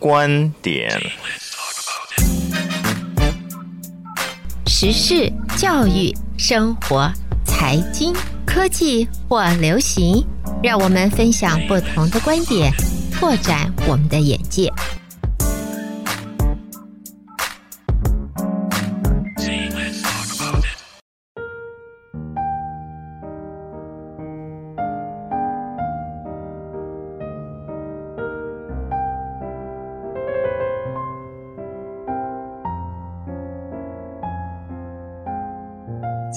观点、时事、教育、生活、财经、科技或流行，让我们分享不同的观点，拓展我们的眼界。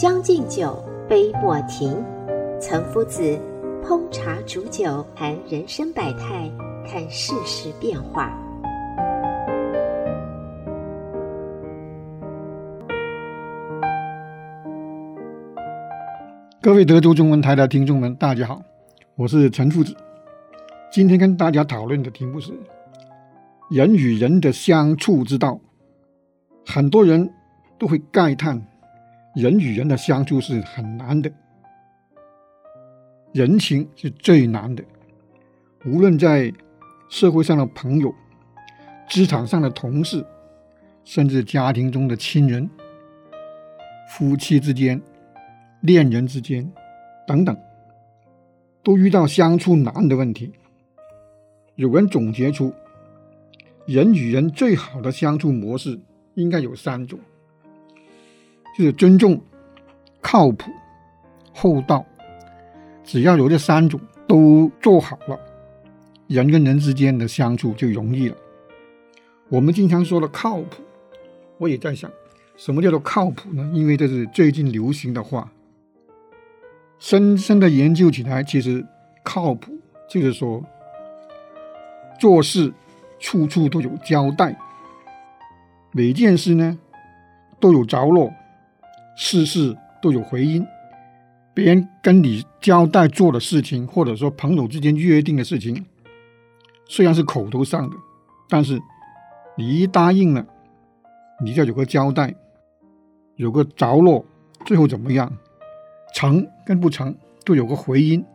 将进酒，杯莫停。岑夫子烹茶煮酒，谈人生百态，看世事变化。各位德州中文台的听众们，大家好，我是岑夫子。今天跟大家讨论的题目是人与人的相处之道。很多人都会慨叹。人与人的相处是很难的，人情是最难的。无论在社会上的朋友、职场上的同事，甚至家庭中的亲人、夫妻之间、恋人之间等等，都遇到相处难的问题。有人总结出，人与人最好的相处模式应该有三种。就是尊重、靠谱、厚道，只要有这三种都做好了，人跟人之间的相处就容易了。我们经常说的靠谱，我也在想，什么叫做靠谱呢？因为这是最近流行的话，深深的研究起来，其实靠谱就是说，做事处处都有交代，每件事呢都有着落。事事都有回音，别人跟你交代做的事情，或者说朋友之间约定的事情，虽然是口头上的，但是你一答应了，你就要有个交代，有个着落，最后怎么样，成跟不成都有个回音，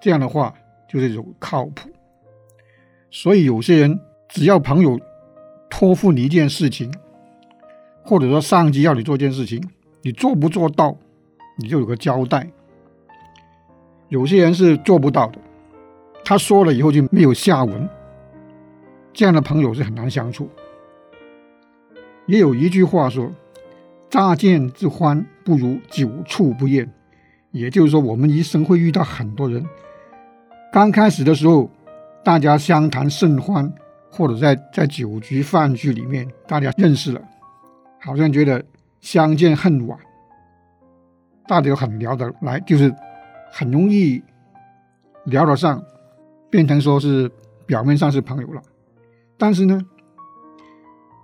这样的话就是有靠谱。所以有些人只要朋友托付你一件事情，或者说上级要你做一件事情。你做不做到，你就有个交代。有些人是做不到的，他说了以后就没有下文，这样的朋友是很难相处。也有一句话说：“乍见之欢，不如久处不厌。”也就是说，我们一生会遇到很多人，刚开始的时候，大家相谈甚欢，或者在在酒局饭局里面，大家认识了，好像觉得。相见恨晚，大家都很聊得来，就是很容易聊得上，变成说是表面上是朋友了。但是呢，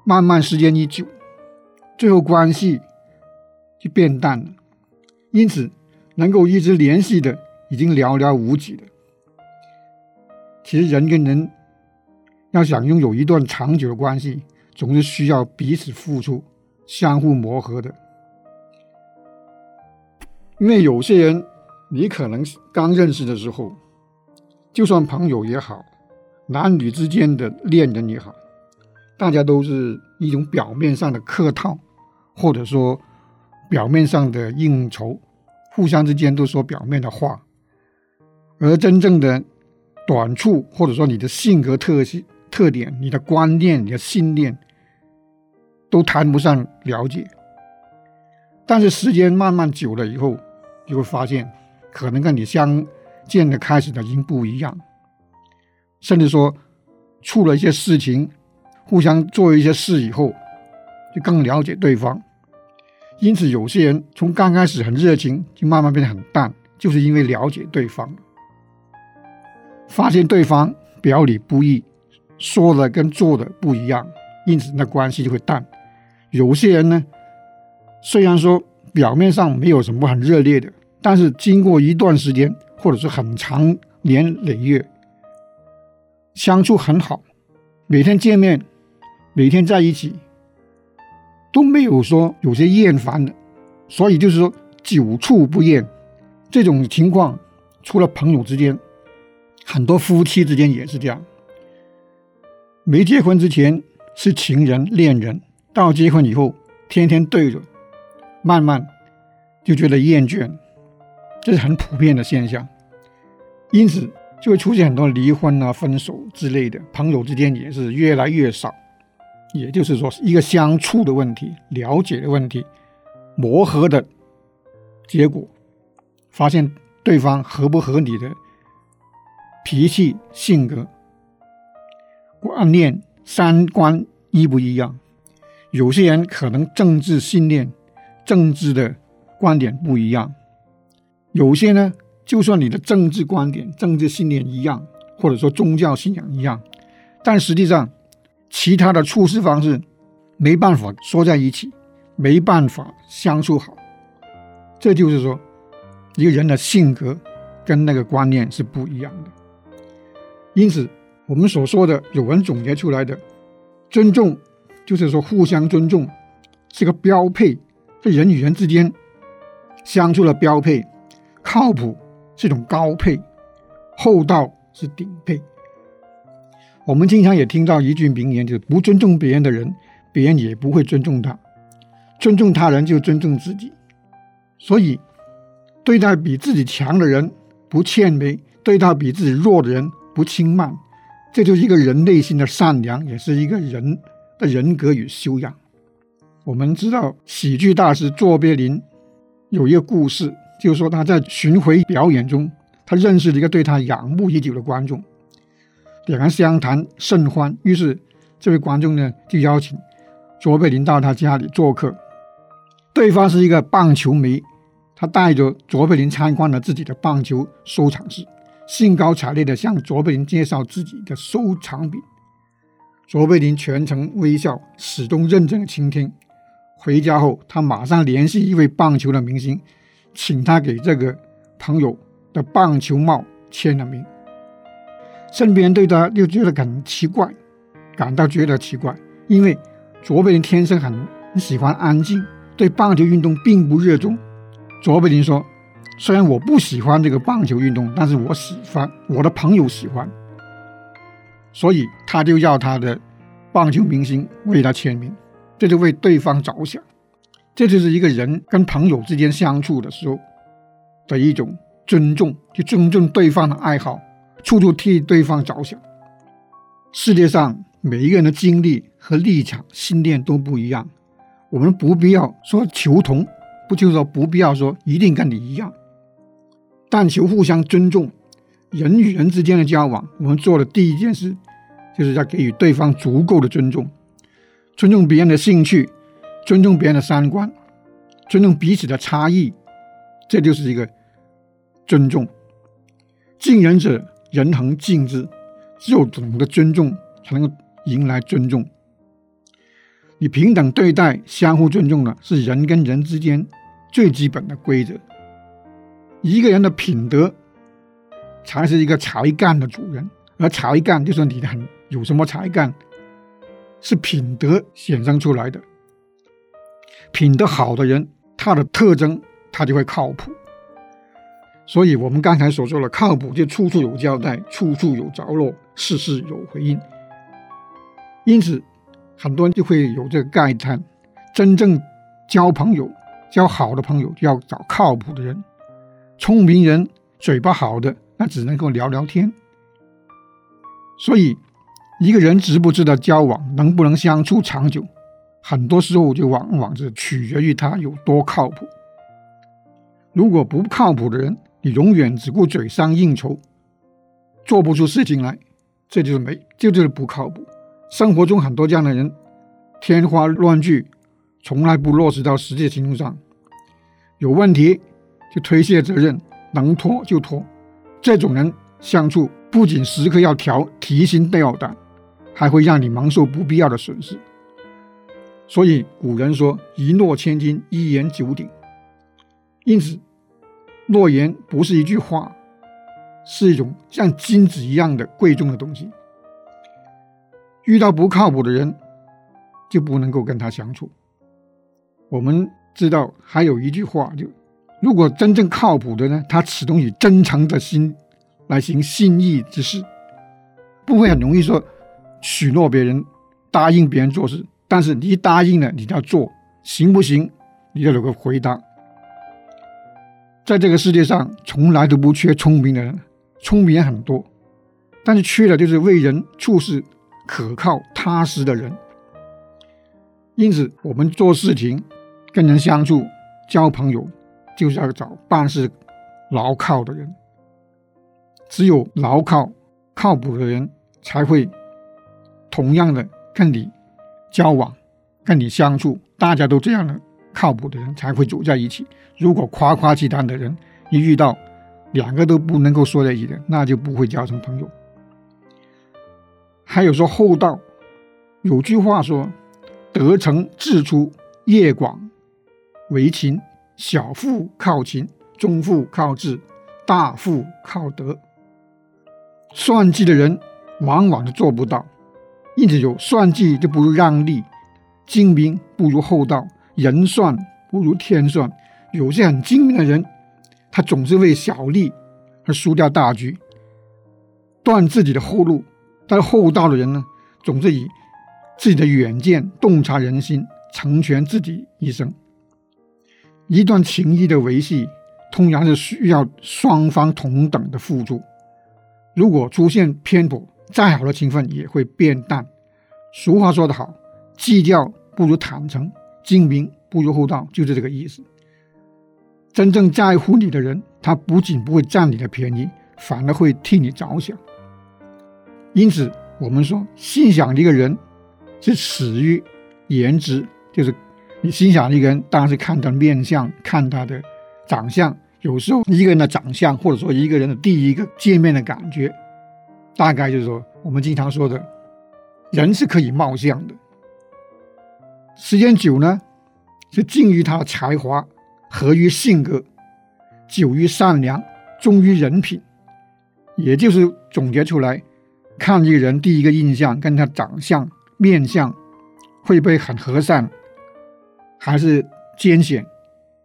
慢慢时间一久，最后关系就变淡了。因此，能够一直联系的已经寥寥无几了。其实，人跟人要想拥有一段长久的关系，总是需要彼此付出。相互磨合的，因为有些人，你可能刚认识的时候，就算朋友也好，男女之间的恋人也好，大家都是一种表面上的客套，或者说表面上的应酬，互相之间都说表面的话，而真正的短处，或者说你的性格特性、特点、你的观念、你的信念。都谈不上了解，但是时间慢慢久了以后，就会发现，可能跟你相见的开始的已经不一样，甚至说，出了一些事情，互相做一些事以后，就更了解对方。因此，有些人从刚开始很热情，就慢慢变得很淡，就是因为了解对方，发现对方表里不一，说的跟做的不一样，因此那关系就会淡。有些人呢，虽然说表面上没有什么很热烈的，但是经过一段时间，或者是很长年累月，相处很好，每天见面，每天在一起，都没有说有些厌烦的，所以就是说久处不厌这种情况，除了朋友之间，很多夫妻之间也是这样。没结婚之前是情人恋人，到结婚以后天天对着，慢慢就觉得厌倦，这是很普遍的现象。因此就会出现很多离婚啊、分手之类的，朋友之间也是越来越少。也就是说，一个相处的问题、了解的问题、磨合的结果，发现对方合不合你的脾气、性格、观念、三观一不一样？有些人可能政治信念、政治的观点不一样；有些呢，就算你的政治观点、政治信念一样，或者说宗教信仰一样，但实际上。其他的处事方式没办法说在一起，没办法相处好，这就是说，一个人的性格跟那个观念是不一样的。因此，我们所说的有人总结出来的尊重，就是说互相尊重是个标配，是人与人之间相处的标配。靠谱是一种高配，厚道是顶配。我们经常也听到一句名言，就是不尊重别人的人，别人也不会尊重他。尊重他人就尊重自己。所以，对待比自己强的人不谦卑，对待比自己弱的人不轻慢，这就是一个人内心的善良，也是一个人的人格与修养。我们知道，喜剧大师卓别林有一个故事，就是说他在巡回表演中，他认识了一个对他仰慕已久的观众。两人相谈甚欢，于是这位观众呢就邀请卓别林到他家里做客。对方是一个棒球迷，他带着卓别林参观了自己的棒球收藏室，兴高采烈地向卓别林介绍自己的收藏品。卓别林全程微笑，始终认真倾听。回家后，他马上联系一位棒球的明星，请他给这个朋友的棒球帽签了名。身边对他又觉得很奇怪，感到觉得奇怪，因为卓别林天生很喜欢安静，对棒球运动并不热衷。卓别林说：“虽然我不喜欢这个棒球运动，但是我喜欢，我的朋友喜欢，所以他就要他的棒球明星为他签名，这就为对方着想。这就是一个人跟朋友之间相处的时候的一种尊重，就尊重对方的爱好。”处处替对方着想。世界上每一个人的经历和立场、信念都不一样，我们不必要说求同，不就是说不必要说一定跟你一样，但求互相尊重。人与人之间的交往，我们做的第一件事，就是要给予对方足够的尊重，尊重别人的兴趣，尊重别人的三观，尊重彼此的差异，这就是一个尊重。敬人者。人恒敬之，只有懂得尊重，才能够迎来尊重。你平等对待、相互尊重的，是人跟人之间最基本的规则。一个人的品德，才是一个才干的主人。而才干，就是你的很有什么才干，是品德显生出来的。品德好的人，他的特征，他就会靠谱。所以，我们刚才所说的靠谱，就处处有交代，处处有着落，事事有回应。因此，很多人就会有这个概念：真正交朋友、交好的朋友，就要找靠谱的人。聪明人、嘴巴好的，那只能够聊聊天。所以，一个人值不值得交往，能不能相处长久，很多时候就往往是取决于他有多靠谱。如果不靠谱的人，你永远只顾嘴上应酬，做不出事情来，这就是没，这就是不靠谱。生活中很多这样的人，天花乱坠，从来不落实到实际行动上，有问题就推卸责任，能拖就拖。这种人相处不仅时刻要调提心吊胆，还会让你蒙受不必要的损失。所以古人说：“一诺千金，一言九鼎。”因此。诺言不是一句话，是一种像金子一样的贵重的东西。遇到不靠谱的人，就不能够跟他相处。我们知道还有一句话，就如果真正靠谱的呢，他始终以真诚的心来行信义之事，不会很容易说许诺别人，答应别人做事，但是你一答应了，你就要做，行不行？你要有个回答。在这个世界上，从来都不缺聪明的人，聪明人很多，但是缺的就是为人处事可靠踏实的人。因此，我们做事情、跟人相处、交朋友，就是要找办事牢靠的人。只有牢靠、靠谱的人，才会同样的跟你交往、跟你相处。大家都这样的靠谱的人，才会走在一起。如果夸夸其谈的人，一遇到两个都不能够说在一起的，那就不会交成朋友。还有说厚道，有句话说。得诚自出，业广为勤，小富靠勤，中富靠智，大富靠德。算计的人往往都做不到，因此有算计就不如让利，精明不如厚道，人算不如天算。有些很精明的人，他总是为小利而输掉大局，断自己的后路；但是厚道的人呢，总是以自己的远见洞察人心，成全自己一生。一段情谊的维系，通常是需要双方同等的付出。如果出现偏颇，再好的情分也会变淡。俗话说得好：“计较不如坦诚，精明不如厚道”，就是这个意思。真正在乎你的人，他不仅不会占你的便宜，反而会替你着想。因此，我们说，欣赏一个人。是始于颜值，就是你欣赏一个人，当然是看他的面相，看他的长相。有时候一个人的长相，或者说一个人的第一个见面的感觉，大概就是说我们经常说的，人是可以貌相的。时间久呢，是敬于他的才华，合于性格，久于善良，忠于人品。也就是总结出来，看一个人第一个印象跟他长相。面相会不会很和善，还是艰险？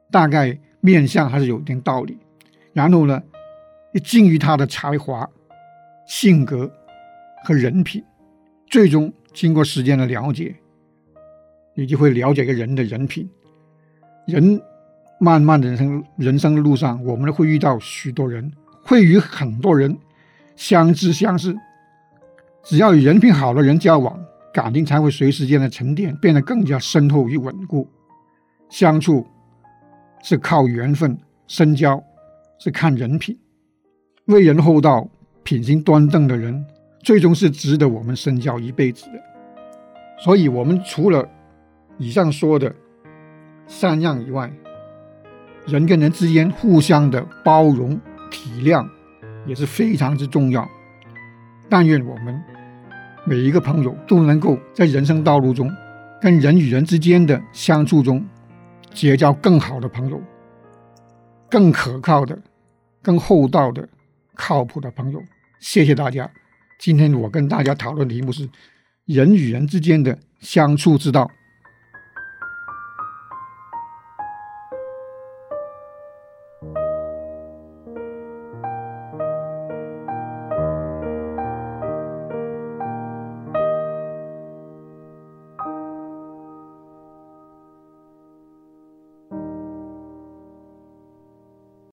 大概面相还是有一定道理。然后呢，一敬于他的才华、性格和人品，最终经过时间的了解，你就会了解一个人的人品。人漫漫的人生人生的路上，我们会遇到许多人，会与很多人相知相识。只要与人品好的人交往，感情才会随时间的沉淀变得更加深厚与稳固。相处是靠缘分，深交是看人品。为人厚道、品行端正的人，最终是值得我们深交一辈子的。所以，我们除了以上说的三样以外，人跟人之间互相的包容、体谅也是非常之重要。但愿我们。每一个朋友都能够在人生道路中，跟人与人之间的相处中，结交更好的朋友，更可靠的、更厚道的、靠谱的朋友。谢谢大家。今天我跟大家讨论题目是人与人之间的相处之道。